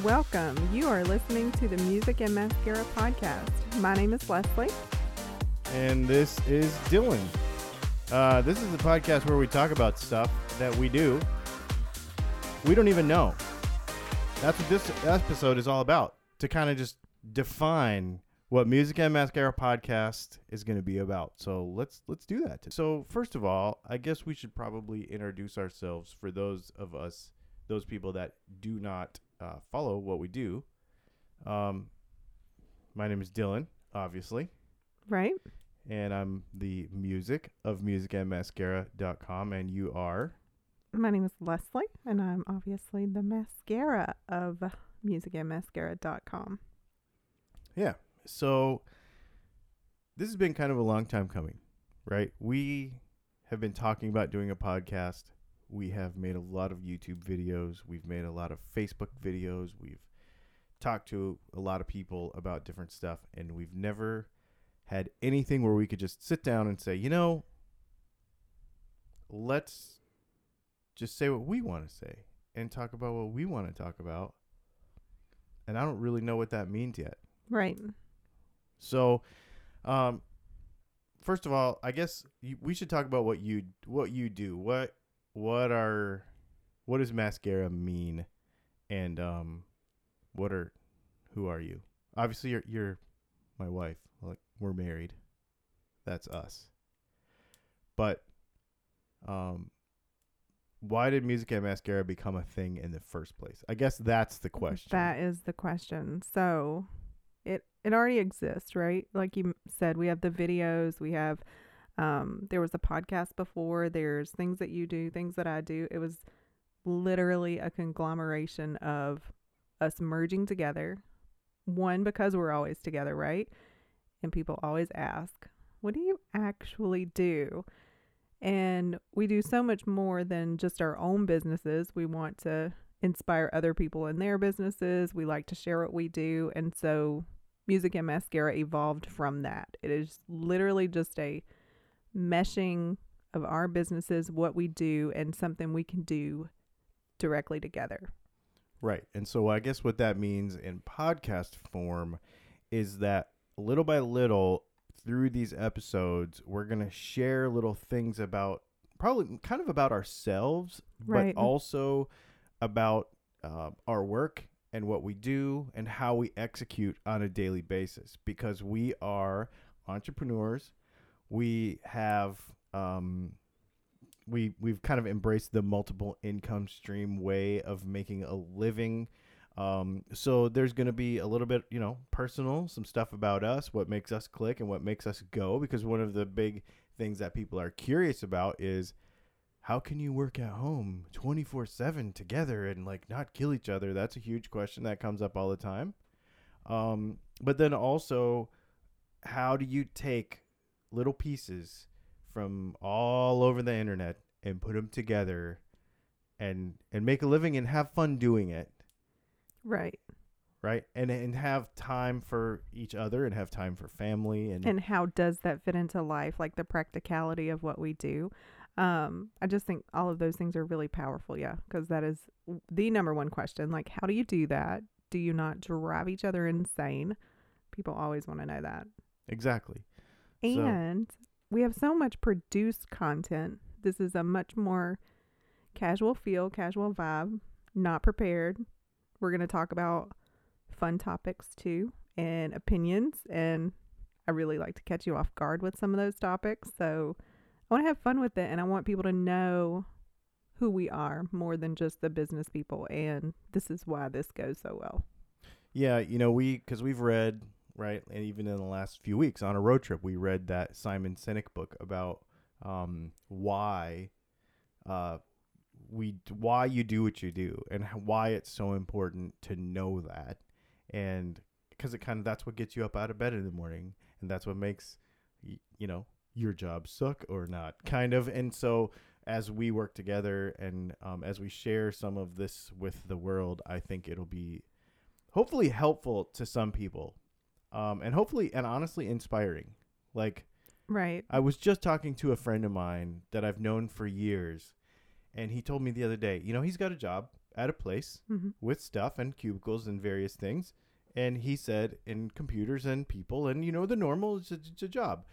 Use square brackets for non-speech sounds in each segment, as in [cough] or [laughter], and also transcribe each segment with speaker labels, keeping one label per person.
Speaker 1: Welcome. You are listening to the Music and Mascara podcast. My name is Leslie.
Speaker 2: and this is Dylan. Uh, this is the podcast where we talk about stuff that we do. We don't even know. That's what this episode is all about. To kind of just define what Music and Mascara podcast is going to be about. So let's let's do that. So first of all, I guess we should probably introduce ourselves for those of us, those people that do not uh, follow what we do. Um, my name is Dylan, obviously
Speaker 1: Right?
Speaker 2: and I'm the music of musicandmascara.com and you are
Speaker 1: My name is Leslie, and I'm obviously the mascara of musicandmascara.com.
Speaker 2: yeah so this has been kind of a long time coming right we have been talking about doing a podcast we have made a lot of youtube videos we've made a lot of facebook videos we've talked to a lot of people about different stuff and we've never had anything where we could just sit down and say you know let's just say what we want to say and talk about what we want to talk about and i don't really know what that means yet
Speaker 1: Right.
Speaker 2: so, um, first of all, I guess you, we should talk about what you what you do. What what are what does mascara mean, and um, what are who are you? Obviously, you're you're my wife. Like we're married. That's us. But, um, why did music and mascara become a thing in the first place? I guess that's the question.
Speaker 1: That is the question. So it it already exists, right? Like you said, we have the videos, we have um there was a podcast before, there's things that you do, things that I do. It was literally a conglomeration of us merging together. One because we're always together, right? And people always ask, "What do you actually do?" And we do so much more than just our own businesses. We want to inspire other people in their businesses. We like to share what we do. And so Music and Mascara evolved from that. It is literally just a meshing of our businesses, what we do, and something we can do directly together.
Speaker 2: Right. And so I guess what that means in podcast form is that little by little through these episodes, we're going to share little things about probably kind of about ourselves,
Speaker 1: Right.
Speaker 2: but also about uh, our work and what we do and how we execute on a daily basis because we are entrepreneurs. We have um, we we've kind of embraced the multiple income stream way of making a living. Um, so there's going to be a little bit, you know, personal, some stuff about us, what makes us click and what makes us go. Because one of the big things that people are curious about is how can you work at home 24 7 together and like not kill each other? That's a huge question that comes up all the time. Um, but then also, how do you take little pieces from all over the internet and put them together and and make a living and have fun doing it
Speaker 1: Right.
Speaker 2: right and and have time for each other and have time for family and,
Speaker 1: And how does that fit into life? Like the practicality of what we do. Um, I just think all of those things are really powerful. Yeah. Because that is the number one question. Like, how do you do that? Do you not drive each other insane? People always want to know that.
Speaker 2: exactly So-
Speaker 1: And we have so much produced content. This is a much more casual feel, casual vibe, not prepared. We're going to talk about fun topics too and opinions. And I really like to catch you off guard with some of those topics. So I want to have fun with it and I want people to know who we are more than just the business people. And this is why this goes so well.
Speaker 2: yeah you know we because we've read right? And even in the last few weeks on a road trip we read that simon sinek book about um why uh we why you do what you do and why it's so important to know that. And because it kind of that's what gets you up out of bed in the morning and that's what makes you know your job suck or not kind of. And so as we work together and um, as we share some of this with the world i think it'll be hopefully helpful to some people um, and hopefully and honestly inspiring like
Speaker 1: Right.
Speaker 2: I was just talking to a friend of mine that I've known for years, and he told me the other day, you know, he's got a job, at a place
Speaker 1: hmm
Speaker 2: with stuff and cubicles and various things. And he said, in computers and people, and you know, the normal, it's a, it's a job.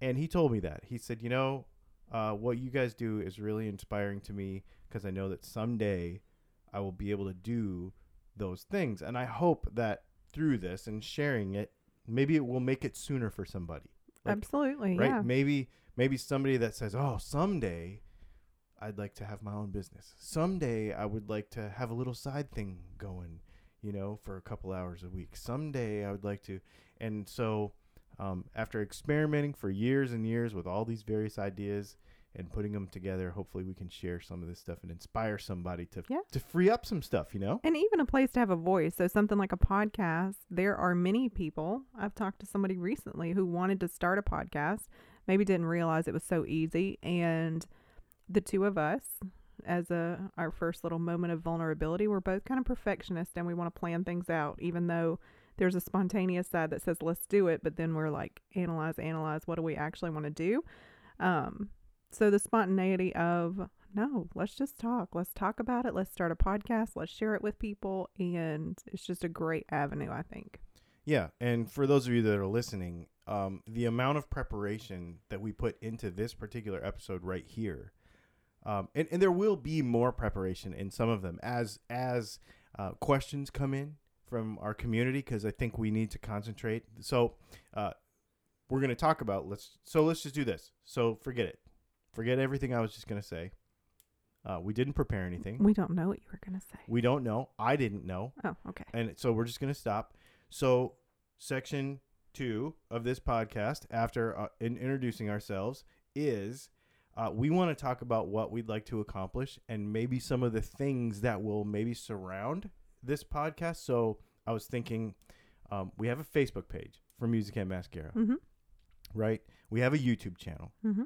Speaker 2: And he told me that. He said, you know, uh, what you guys do is really inspiring to me because I know that someday I will be able to do those things. And I hope that through this and sharing it, maybe it will make it sooner for somebody. Like,
Speaker 1: Absolutely.
Speaker 2: right?
Speaker 1: Yeah.
Speaker 2: Maybe maybe somebody that says, "Oh, someday I'd like to have my own business. Someday I would like to have a little side thing going, you know, for a couple hours a week. Someday I would like to." And so, um, after experimenting for years and years with all these various ideas and putting them together, hopefully we can share some of this stuff and inspire somebody to
Speaker 1: Yeah.
Speaker 2: to free up some stuff. You know?
Speaker 1: And even a place to have a voice. So something like a podcast, there are many people. I've talked to somebody recently who wanted to start a podcast, maybe didn't realize it was so easy. And the two of us, as a our first little moment of vulnerability, we're both kind of perfectionists and we want to plan things out, even though there's a spontaneous side that says let's do it, but then we're like analyze, analyze, what do we actually want to do? Um, so the spontaneity of no, let's just talk. Let's talk about it. Let's start a podcast. Let's share it with people. And it's just a great avenue, I think.
Speaker 2: Yeah, and for those of you that are listening, um, the amount of preparation that we put into this particular episode right here, um, and, and there will be more preparation in some of them as as uh, questions come in from our community because I think we need to concentrate. So uh, we're going to talk about let's so let's just do this. So forget it, forget everything I was just going to say. Uh, we didn't prepare anything.
Speaker 1: We don't know what you were going to say.
Speaker 2: We don't know. I didn't know.
Speaker 1: Oh, okay.
Speaker 2: And so we're just going to stop. So, section two of this podcast, after uh, in introducing ourselves, is uh, we want to talk about what we'd like to accomplish and maybe some of the things that will maybe surround this podcast. So, I was thinking um, we have a Facebook page for Music and Mascara,
Speaker 1: Mm-hmm.
Speaker 2: right? We have a YouTube channel.
Speaker 1: Mm-hmm.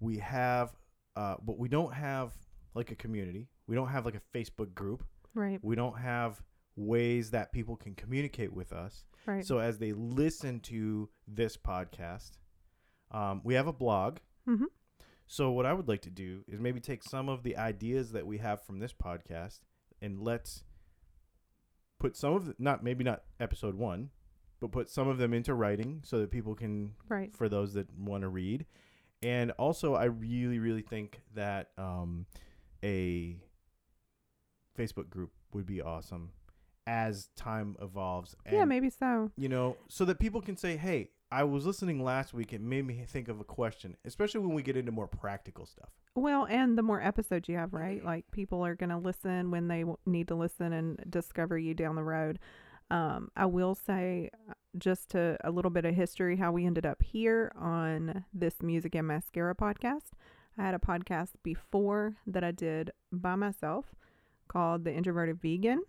Speaker 2: We have, uh, but we don't have like a community. We don't have like a Facebook group.
Speaker 1: Right.
Speaker 2: We don't have ways that people can communicate with us.
Speaker 1: Right.
Speaker 2: So as they listen to this podcast, um, we have a blog.
Speaker 1: mm-hmm.
Speaker 2: So what I would like to do is maybe take some of the ideas that we have from this podcast and let's put some of the, not maybe not episode one, but put some of them into writing so that people can
Speaker 1: Right.
Speaker 2: for those that want to read. And also, I really, really think that um, a Facebook group would be awesome as time evolves. And,
Speaker 1: yeah, maybe so.
Speaker 2: You know, so that people can say, hey, I was listening last week. It made me think of a question, especially when we get into more practical stuff.
Speaker 1: Well, and the more episodes you have, right? Like people are going to listen when they w- need to listen and discover you down the road. Um, I will say just to a little bit of history how we ended up here on this Music and Mascara podcast. I had a podcast before that I did by myself called The Introverted Vegan,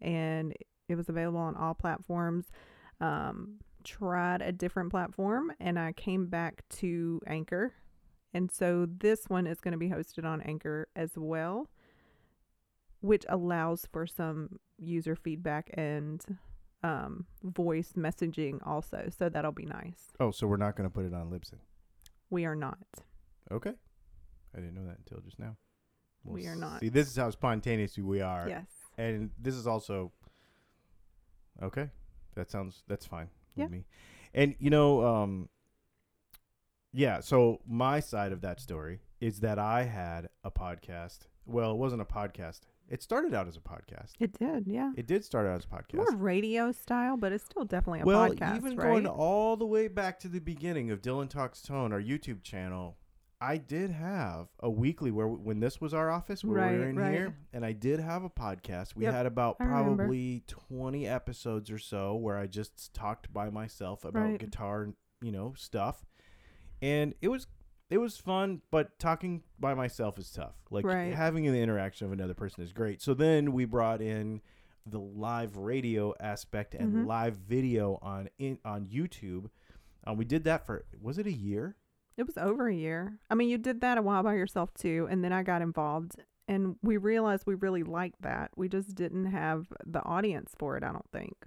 Speaker 1: and it was available on all platforms. Um, tried a different platform, and I came back to Anchor and so this one is going to be hosted on Anchor as well, which allows for some user feedback and um, voice messaging also. So that'll be nice.
Speaker 2: Oh, so we're not going to put it on Libsyn.
Speaker 1: We are not.
Speaker 2: Okay. I didn't know that until just now.
Speaker 1: We are not.
Speaker 2: See, this is how spontaneous we are.
Speaker 1: Yes.
Speaker 2: and this is also okay that sounds that's fine
Speaker 1: Yeah.
Speaker 2: with me and you know um yeah so my side of that story is that i had a podcast well it wasn't a podcast it started out as a podcast
Speaker 1: It did. Yeah.
Speaker 2: it did start out as a podcast
Speaker 1: More radio style, but it's still definitely a
Speaker 2: well
Speaker 1: podcast,
Speaker 2: even
Speaker 1: right?
Speaker 2: going all the way back to the beginning of dylan talks tone our youtube channel i did have a weekly where when this was our office where we were in
Speaker 1: right.
Speaker 2: here and i did have a podcast we
Speaker 1: Yep,
Speaker 2: had about
Speaker 1: I remember.
Speaker 2: probably 20 episodes or so where i just talked by myself about
Speaker 1: Right.
Speaker 2: guitar you know stuff and it was it was fun but talking by myself is tough like
Speaker 1: Right.
Speaker 2: having the interaction of another person is great so then we brought in the live radio aspect and
Speaker 1: Mhm.
Speaker 2: live video on in, on YouTube. Uh, we did that for was it a year?
Speaker 1: It was over a year. I mean, you did that a while by yourself too, and then I got involved, and we realized we really liked that. We just didn't have the audience for it. I don't think.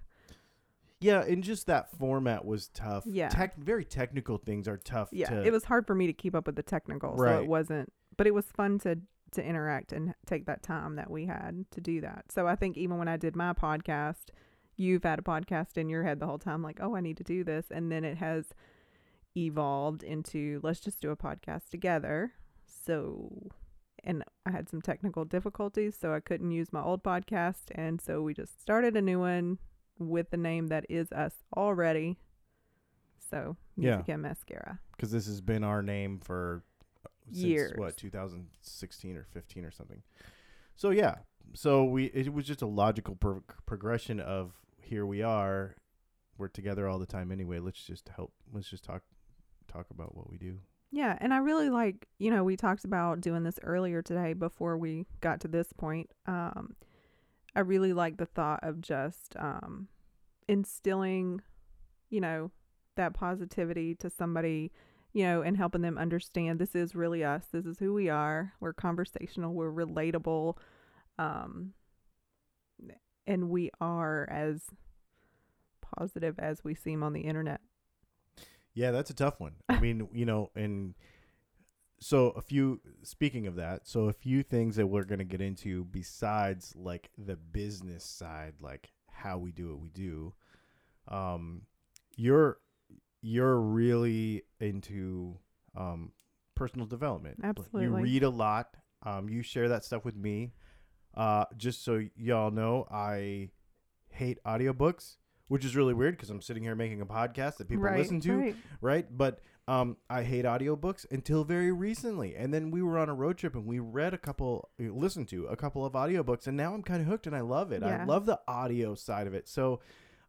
Speaker 2: Yeah, and just that format was tough.
Speaker 1: Yeah.
Speaker 2: Tech, very technical things are tough.
Speaker 1: Yeah,
Speaker 2: to,
Speaker 1: it was hard for me to keep up with the technical, so
Speaker 2: Right.
Speaker 1: it wasn't. But it was fun to to interact and take that time that we had to do that. So I think even when I did my podcast, you've had a podcast in your head the whole time, like, oh, I need to do this. And then it has evolved into let's just do a podcast together. So, and I had some technical difficulties, so I couldn't use my old podcast. And so we just started a new one with the name that is us already. So,
Speaker 2: Yeah.
Speaker 1: Mascara.
Speaker 2: because this has been our name for uh, since
Speaker 1: Years.
Speaker 2: what 2016 or 15 or something. So yeah, so we it was just a logical pro- progression of here we are, we're together all the time anyway. Let's just help. Let's just talk talk about what we do.
Speaker 1: Yeah, and I really like, you know, we talked about doing this earlier today before we got to this point. Um I really like the thought of just um instilling, you know, that positivity to somebody, you know, and helping them understand this is really us. This is who we are. We're conversational, we're relatable. Um and we are as positive as we seem on the internet.
Speaker 2: Yeah, that's a tough one. I mean, you know, and so a few speaking of that, so a few things that we're going to get into besides like the business side, like how we do what we do. Um you're you're really into um personal development.
Speaker 1: absolutely You
Speaker 2: read a lot. Um you share that stuff with me. Uh just so y'all know, I hate audiobooks, which is really weird because I'm sitting here making a podcast that people
Speaker 1: right,
Speaker 2: listen to
Speaker 1: right.
Speaker 2: right? But um, I hate audiobooks until very recently. And then we were on a road trip and we read a couple, listened to a couple of audiobooks, and now I'm kind of hooked and I love it. I love the audio side of it. So,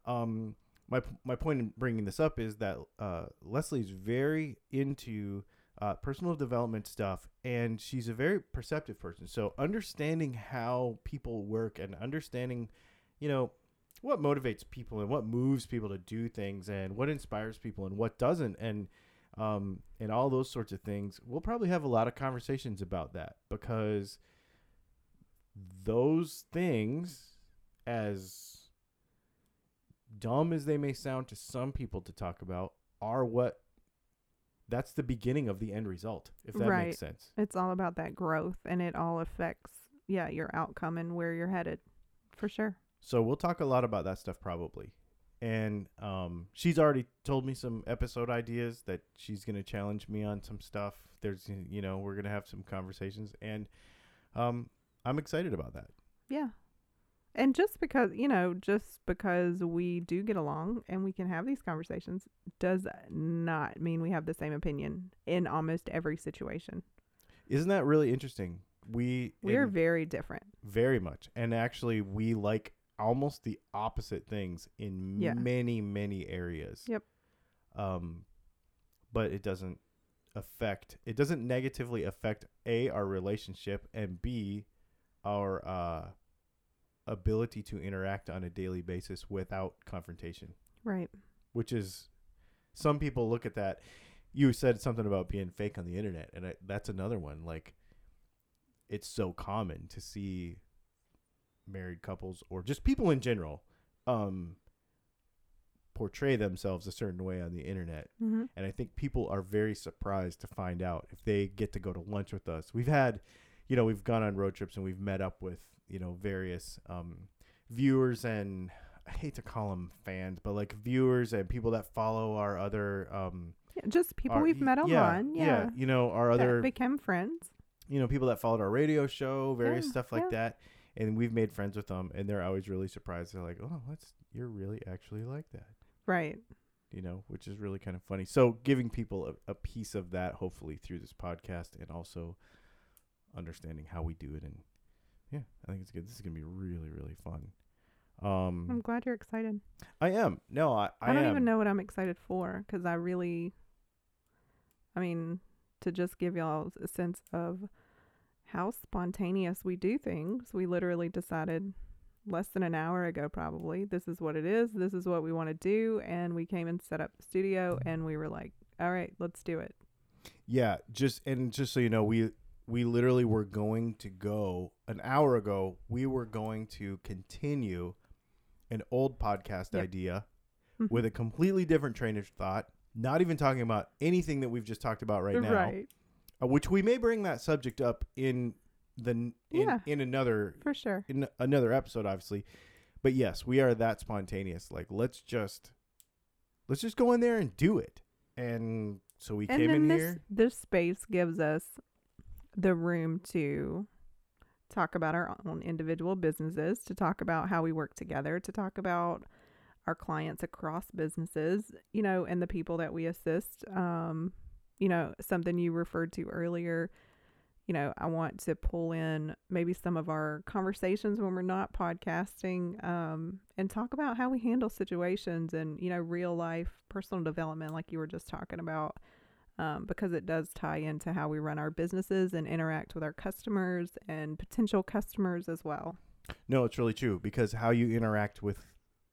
Speaker 2: um, my my point in bringing this up is that uh, Leslie's very into uh, personal development stuff, and she's a very perceptive person. So understanding how people work and understanding, you know, what motivates people and what moves people to do things and what inspires people and what doesn't and um and all those sorts of things we'll probably have a lot of conversations about that because those things as dumb as they may sound to some people to talk about are what that's the beginning of the end result if that
Speaker 1: Right.
Speaker 2: makes sense
Speaker 1: It's all about that growth and it all affects yeah, your outcome and where you're headed. For sure.
Speaker 2: So we'll talk a lot about that stuff probably. And um, she's already told me some episode ideas that she's going to challenge me on some stuff. There's, you know, we're going to have some conversations, and um, I'm excited about that.
Speaker 1: Yeah. And just because, you know, just because we do get along and we can have these conversations does not mean we have the same opinion in almost every situation.
Speaker 2: Isn't that really interesting? We
Speaker 1: We're
Speaker 2: in-
Speaker 1: very different.
Speaker 2: very much, and actually, we like almost the opposite things in
Speaker 1: Yeah.
Speaker 2: many, many areas.
Speaker 1: Yep.
Speaker 2: Um, but it doesn't affect. It doesn't negatively affect a our relationship and b our uh ability to interact on a daily basis without confrontation,
Speaker 1: Right.
Speaker 2: which is some people look at that. You said something about being fake on the internet, and I, that's another one. Like, it's so common to see married couples or just people in general um, portray themselves a certain way on the internet.
Speaker 1: Mm-hmm.
Speaker 2: And I think people are very surprised to find out if they get to go to lunch with us. We've had, you know, we've gone on road trips and we've met up with, you know, various um, viewers and I hate to call them fans, but like viewers and people that follow our other, um,
Speaker 1: Yeah, just people
Speaker 2: our-
Speaker 1: we've met
Speaker 2: yeah,
Speaker 1: online. Yeah.
Speaker 2: you know, our other,
Speaker 1: became friends.
Speaker 2: you know, people that followed our radio show, various
Speaker 1: Yeah,
Speaker 2: stuff like
Speaker 1: yeah.
Speaker 2: that. And we've made friends with them and they're always really surprised. They're like, oh, that's, you're really actually like that.
Speaker 1: Right.
Speaker 2: you know, which is really kind of funny. So giving people a, a piece of that, hopefully through this podcast, and also understanding how we do it, and yeah, I think it's good. This is gonna be really, really fun.
Speaker 1: I'm
Speaker 2: Um,
Speaker 1: glad you're excited.
Speaker 2: I am. No, I, I,
Speaker 1: I, don't
Speaker 2: am.
Speaker 1: even know what I'm excited for because I really, I mean, to just give y'all a sense of how spontaneous we do things. We literally decided less than an hour ago, probably, this is what it is. This is what we want to do. And we came and set up the studio and we were like, all right, let's do it.
Speaker 2: Yeah, just and just so you know, we we literally were going to go an hour ago. We were going to continue an old podcast
Speaker 1: Yep.
Speaker 2: idea
Speaker 1: Mhm.
Speaker 2: with a completely different train of thought. Not even talking about anything that we've just talked about right now.
Speaker 1: Right.
Speaker 2: Uh, which we may bring that subject up in the in,
Speaker 1: Yeah.
Speaker 2: in another
Speaker 1: For sure.
Speaker 2: in another episode, obviously. But yes, we are that spontaneous. Like let's just let's just go in there and do it. And so we
Speaker 1: and
Speaker 2: came in
Speaker 1: this
Speaker 2: here.
Speaker 1: this space gives us the room to talk about our own individual businesses, to talk about how we work together, to talk about our clients across businesses, you know, and the people that we assist. Um, you know, something you referred to earlier. You know, I want to pull in maybe some of our conversations when we're not podcasting um, and talk about how we handle situations and, you know, real life personal development, like you were just talking about um, because it does tie into how we run our businesses and interact with our customers and potential customers as well.
Speaker 2: No, it's really true because how you interact with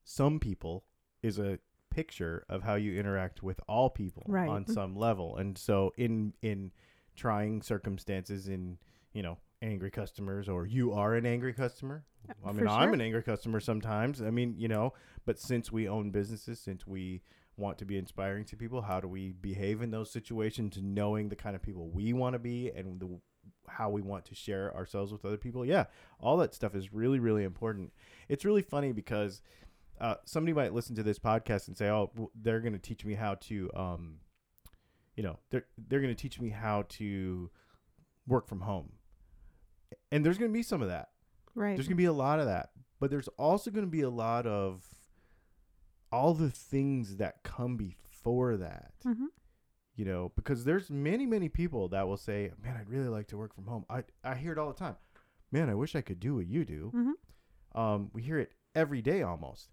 Speaker 2: some people is a picture of how you interact with all people
Speaker 1: Right.
Speaker 2: on some mm-hmm. level. And so in in trying circumstances in, you know, angry customers or you are an angry customer. Uh, I mean,
Speaker 1: For
Speaker 2: I'm an angry customer sometimes. I mean, you know, but since we own businesses, since we want to be inspiring to people, how do we behave in those situations knowing the kind of people we want to be and the how we want to share ourselves with other people? Yeah, all that stuff is really really important. It's really funny because uh, somebody might listen to this podcast and say, "Oh, they're going to teach me how to, um, you know, they're they're going to teach me how to work from home," and there's going to be some of that.
Speaker 1: Right.
Speaker 2: There's going to be a lot of that, but there's also going to be a lot of all the things that come before that.
Speaker 1: hmm
Speaker 2: You know, because there's many many people that will say, "Man, I'd really like to work from home." I I hear it all the time. Man, I wish I could do what you do.
Speaker 1: hmm
Speaker 2: Um, we hear it every day almost.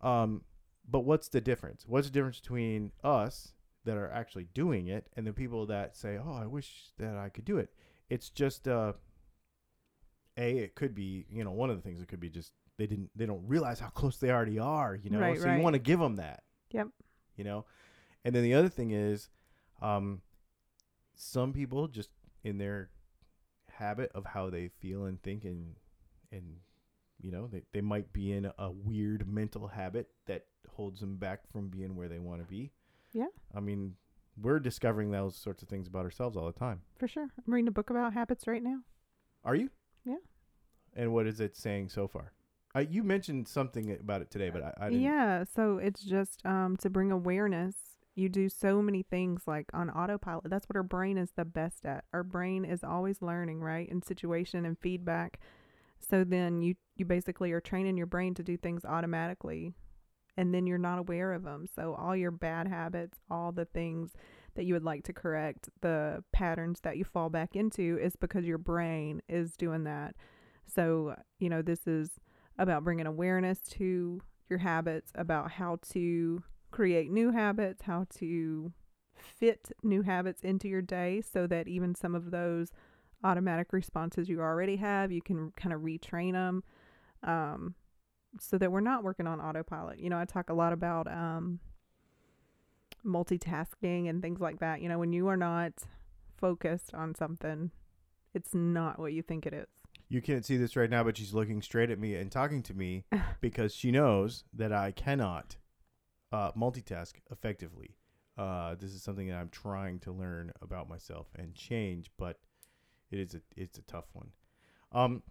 Speaker 2: Um, but what's the difference? What's the difference between us that are actually doing it and the people that say, "Oh, I wish that I could do it"? It's just uh, a. It could be you know one of the things. It could be just they didn't they don't realize how close they already are. You know,
Speaker 1: Right,
Speaker 2: so
Speaker 1: right.
Speaker 2: you want to give them that.
Speaker 1: Yep.
Speaker 2: You know, and then the other thing is, um, some people just in their habit of how they feel and think and and you know they, they might be in a weird mental habit that holds them back from being where they want to be
Speaker 1: Yeah.
Speaker 2: i mean we're discovering those sorts of things about ourselves all the time
Speaker 1: For sure. I'm reading a book about habits right now.
Speaker 2: are you
Speaker 1: Yeah.
Speaker 2: and what is it saying so far uh, you mentioned something about it today but i, I didn't
Speaker 1: Yeah, so it's just um to bring awareness. You do so many things like on autopilot. That's what our brain is the best at. Our brain is always learning, right? In situation and feedback. So then you you basically are training your brain to do things automatically and then you're not aware of them. So all your bad habits, all the things that you would like to correct, the patterns that you fall back into is because your brain is doing that. So, you know, this is about bringing awareness to your habits, about how to create new habits, how to fit new habits into your day so that even some of those automatic responses you already have, you can kind of retrain them um, so that we're not working on autopilot. You know, I talk a lot about um, multitasking and things like that. You know, when you are not focused on something, it's not what you think it is.
Speaker 2: You can't see this right now, but she's looking straight at me and talking to me [laughs] because she knows that I cannot uh, multitask effectively. Uh, this is something that I'm trying to learn about myself and change, but it is a it's a tough one. Um,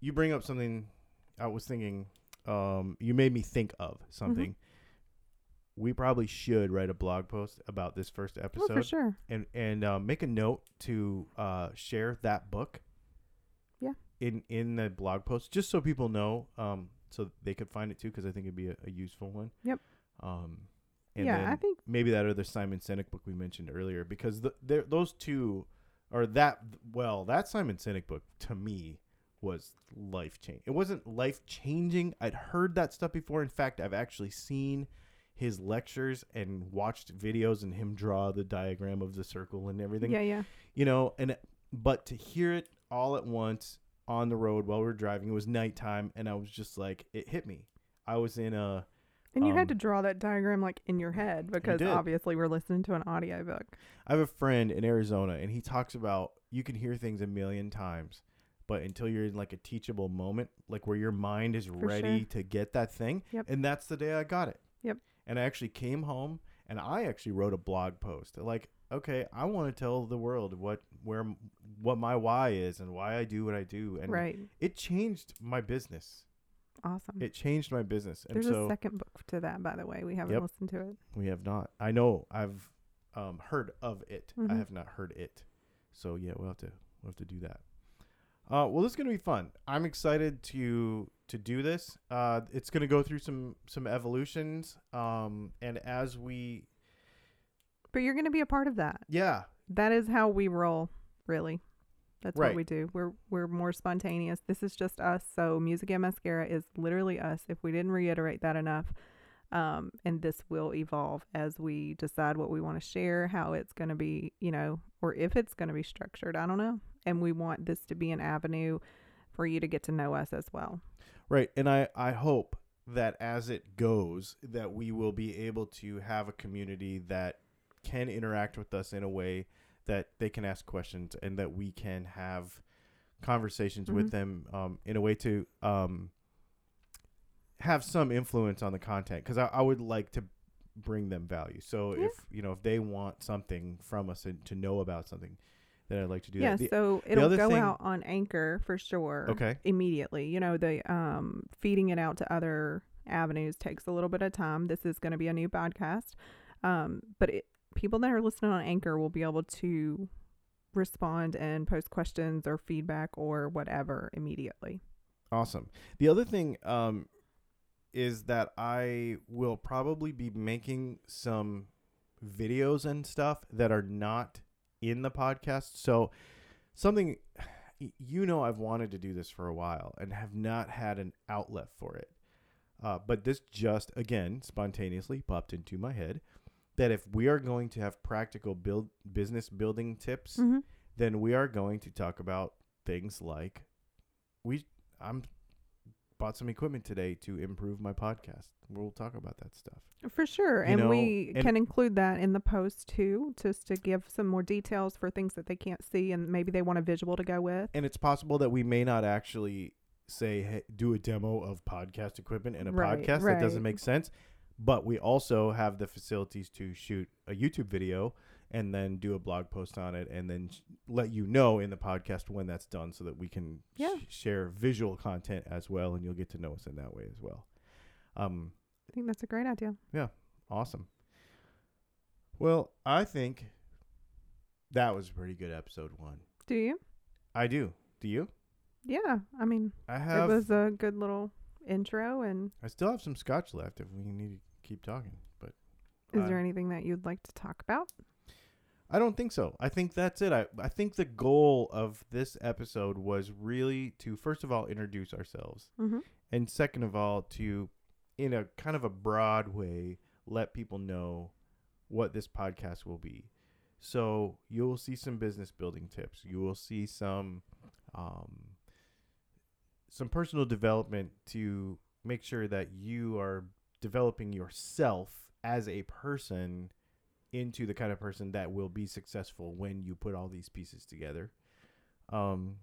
Speaker 2: you bring up something I was thinking. Um, you made me think of something. We probably should write a blog post about this first episode.
Speaker 1: Oh, for sure.
Speaker 2: and and uh, make a note to uh, share that book.
Speaker 1: Yeah.
Speaker 2: In in the blog post, just so people know, um, so they could find it too, because I think it'd be a, a useful one.
Speaker 1: Yep.
Speaker 2: Um, and
Speaker 1: yeah, I think
Speaker 2: maybe that other Simon Sinek book we mentioned earlier, because the, those two, or that well, that Simon Sinek book to me was life changing. It wasn't life changing. I'd heard that stuff before. In fact, I've actually seen his lectures and watched videos and him draw the diagram of the circle and everything
Speaker 1: yeah, yeah.
Speaker 2: you know and but to hear it all at once on the road while we were driving it was nighttime and i was just like it hit me i was in a
Speaker 1: And you
Speaker 2: Um,
Speaker 1: had to draw that diagram like in your head because obviously we're listening to an audiobook.
Speaker 2: i have a friend in arizona and he talks about you can hear things a million times but until you're in like a teachable moment like where your mind is ready
Speaker 1: sure.
Speaker 2: to get that thing
Speaker 1: Yep.
Speaker 2: and that's the day i got it
Speaker 1: Yep.
Speaker 2: and i actually came home and i actually wrote a blog post like okay i want to tell the world what where what my why is and why I do what I do. And
Speaker 1: right.
Speaker 2: it changed my business.
Speaker 1: Awesome.
Speaker 2: It changed my business. And
Speaker 1: There's
Speaker 2: so
Speaker 1: a second book to that, by the way. We haven't
Speaker 2: Yep.
Speaker 1: listened to it.
Speaker 2: we have not. I know I've um, heard of it. I
Speaker 1: Mhm.
Speaker 2: have not heard it. So yeah, we'll have to we'll have to do that. Uh, well, this is gonna be fun. I'm excited to to do this. Uh, it's gonna go through some some evolutions. Um, and as we
Speaker 1: But you're going to be a part of that.
Speaker 2: yeah
Speaker 1: That is how we roll, really. That's
Speaker 2: Right.
Speaker 1: what we do. We're we're more spontaneous. This is just us. So music and mascara is literally us. If we didn't reiterate that enough, um, and this will evolve as we decide what we want to share, how it's going to be, you know, or if it's going to be structured. I don't know. And we want this to be an avenue for you to get to know us as well.
Speaker 2: Right. And I, I hope that as it goes, that we will be able to have a community that can interact with us in a way that they can ask questions and that we can have conversations
Speaker 1: Mhm.
Speaker 2: with them um, in a way to um, have some influence on the content because I, I would like to bring them value. So
Speaker 1: Yeah.
Speaker 2: if you know if they want something from us and to know about something, then I'd like to do
Speaker 1: yeah,
Speaker 2: that. The-
Speaker 1: so it'll go
Speaker 2: thing-
Speaker 1: out on Anchor for sure.
Speaker 2: okay.
Speaker 1: immediately. You know, the um feeding it out to other avenues takes a little bit of time. This is going to be a new podcast. Um but it, people that are listening on Anchor will be able to respond and post questions or feedback or whatever immediately.
Speaker 2: Awesome. The other thing um, is that I will probably be making some videos and stuff that are not in the podcast. So something you know I've wanted to do this for a while and have not had an outlet for it. Uh, but this just again spontaneously popped into my head that if we are going to have practical build business building tips
Speaker 1: Mm-hmm.
Speaker 2: then we are going to talk about things like we I'm bought some equipment today to improve my podcast. We'll talk about that stuff.
Speaker 1: For sure.
Speaker 2: You
Speaker 1: and
Speaker 2: know,
Speaker 1: we
Speaker 2: and-
Speaker 1: can include that in the post too, just to give some more details for things that they can't see and maybe they want a visual to go with.
Speaker 2: And it's possible that we may not actually say hey, do a demo of podcast equipment in a
Speaker 1: Right,
Speaker 2: podcast that doesn't make sense, but we also have the facilities to shoot a YouTube video and then do a blog post on it and then sh- let you know in the podcast when that's done so that we can
Speaker 1: Yeah.
Speaker 2: sh- share visual content as well and you'll get to know us in that way as well. Um
Speaker 1: I think that's a great idea.
Speaker 2: Yeah, awesome. Well, I think that was a pretty good episode one.
Speaker 1: Do you?
Speaker 2: I do. Do you?
Speaker 1: Yeah. I mean,
Speaker 2: I have.
Speaker 1: it was a good little intro and
Speaker 2: I still have some scotch left if we need to keep talking, but
Speaker 1: Is
Speaker 2: Uh,
Speaker 1: there anything that you'd like to talk about?
Speaker 2: I don't think so. I think that's it. I I think the goal of this episode was really to first of all introduce ourselves,
Speaker 1: Mm-hmm.
Speaker 2: and second of all to, in a kind of a broad way, let people know what this podcast will be. So you will see some business building tips. You will see some, um, some personal development to make sure that you are developing yourself as a person into the kind of person that will be successful when you put all these pieces together. Um,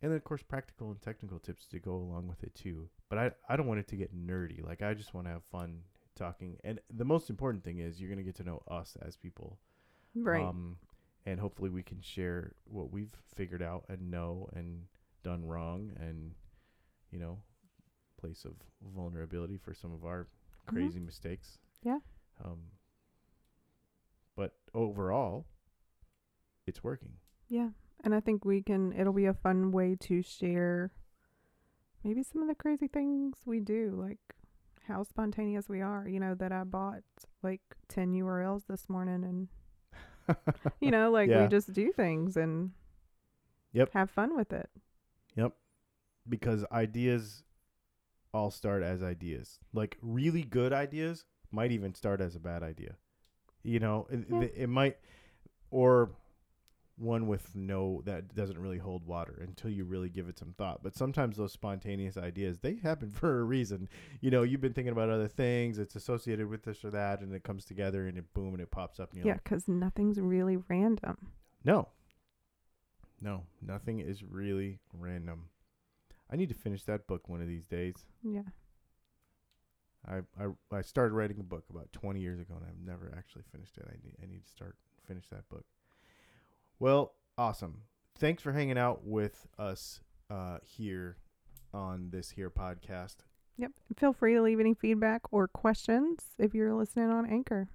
Speaker 2: and then of course practical and technical tips to go along with it too. But I I don't want it to get nerdy. Like I just want to have fun talking. And the most important thing is you're gonna get to know us as people.
Speaker 1: Right.
Speaker 2: Um, and hopefully we can share what we've figured out and know and done wrong and you know place of vulnerability for some of our
Speaker 1: Mhm.
Speaker 2: crazy mistakes.
Speaker 1: Yeah.
Speaker 2: Um, but overall, it's working.
Speaker 1: yeah. And I think we can, it'll be a fun way to share maybe some of the crazy things we do, like how spontaneous we are. You know, that I bought like 10 URLs this morning and, [laughs] you know, like
Speaker 2: Yeah.
Speaker 1: we just do things and
Speaker 2: Yep.
Speaker 1: have fun with it. Yep.
Speaker 2: Because ideas all start as ideas. Like really good ideas might even start as a bad idea. You know, it,
Speaker 1: Yeah. Hmm.
Speaker 2: it might or one with no that doesn't really hold water until you really give it some thought. But sometimes those spontaneous ideas, they happen [laughs] for a reason. You know, you've been thinking about other things, it's associated with this or that and it comes together and it boom and it pops up and you're
Speaker 1: Yeah,
Speaker 2: like,
Speaker 1: because nothing's really random.
Speaker 2: No. No, nothing is really random. I need to finish that book one of these days.
Speaker 1: Yeah.
Speaker 2: I, I I started writing a book about 20 years ago and I've never actually finished it. I need I need to start finish that book. Well, awesome. thanks for hanging out with us uh, here on this here podcast.
Speaker 1: Yep. Feel free to leave any feedback or questions if you're listening on Anchor.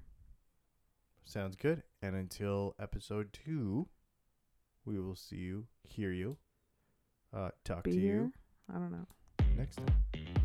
Speaker 2: Sounds good. And until episode two, we will see you, hear you, uh, talk
Speaker 1: Be
Speaker 2: to
Speaker 1: here.
Speaker 2: you
Speaker 1: I don't know.
Speaker 2: next time.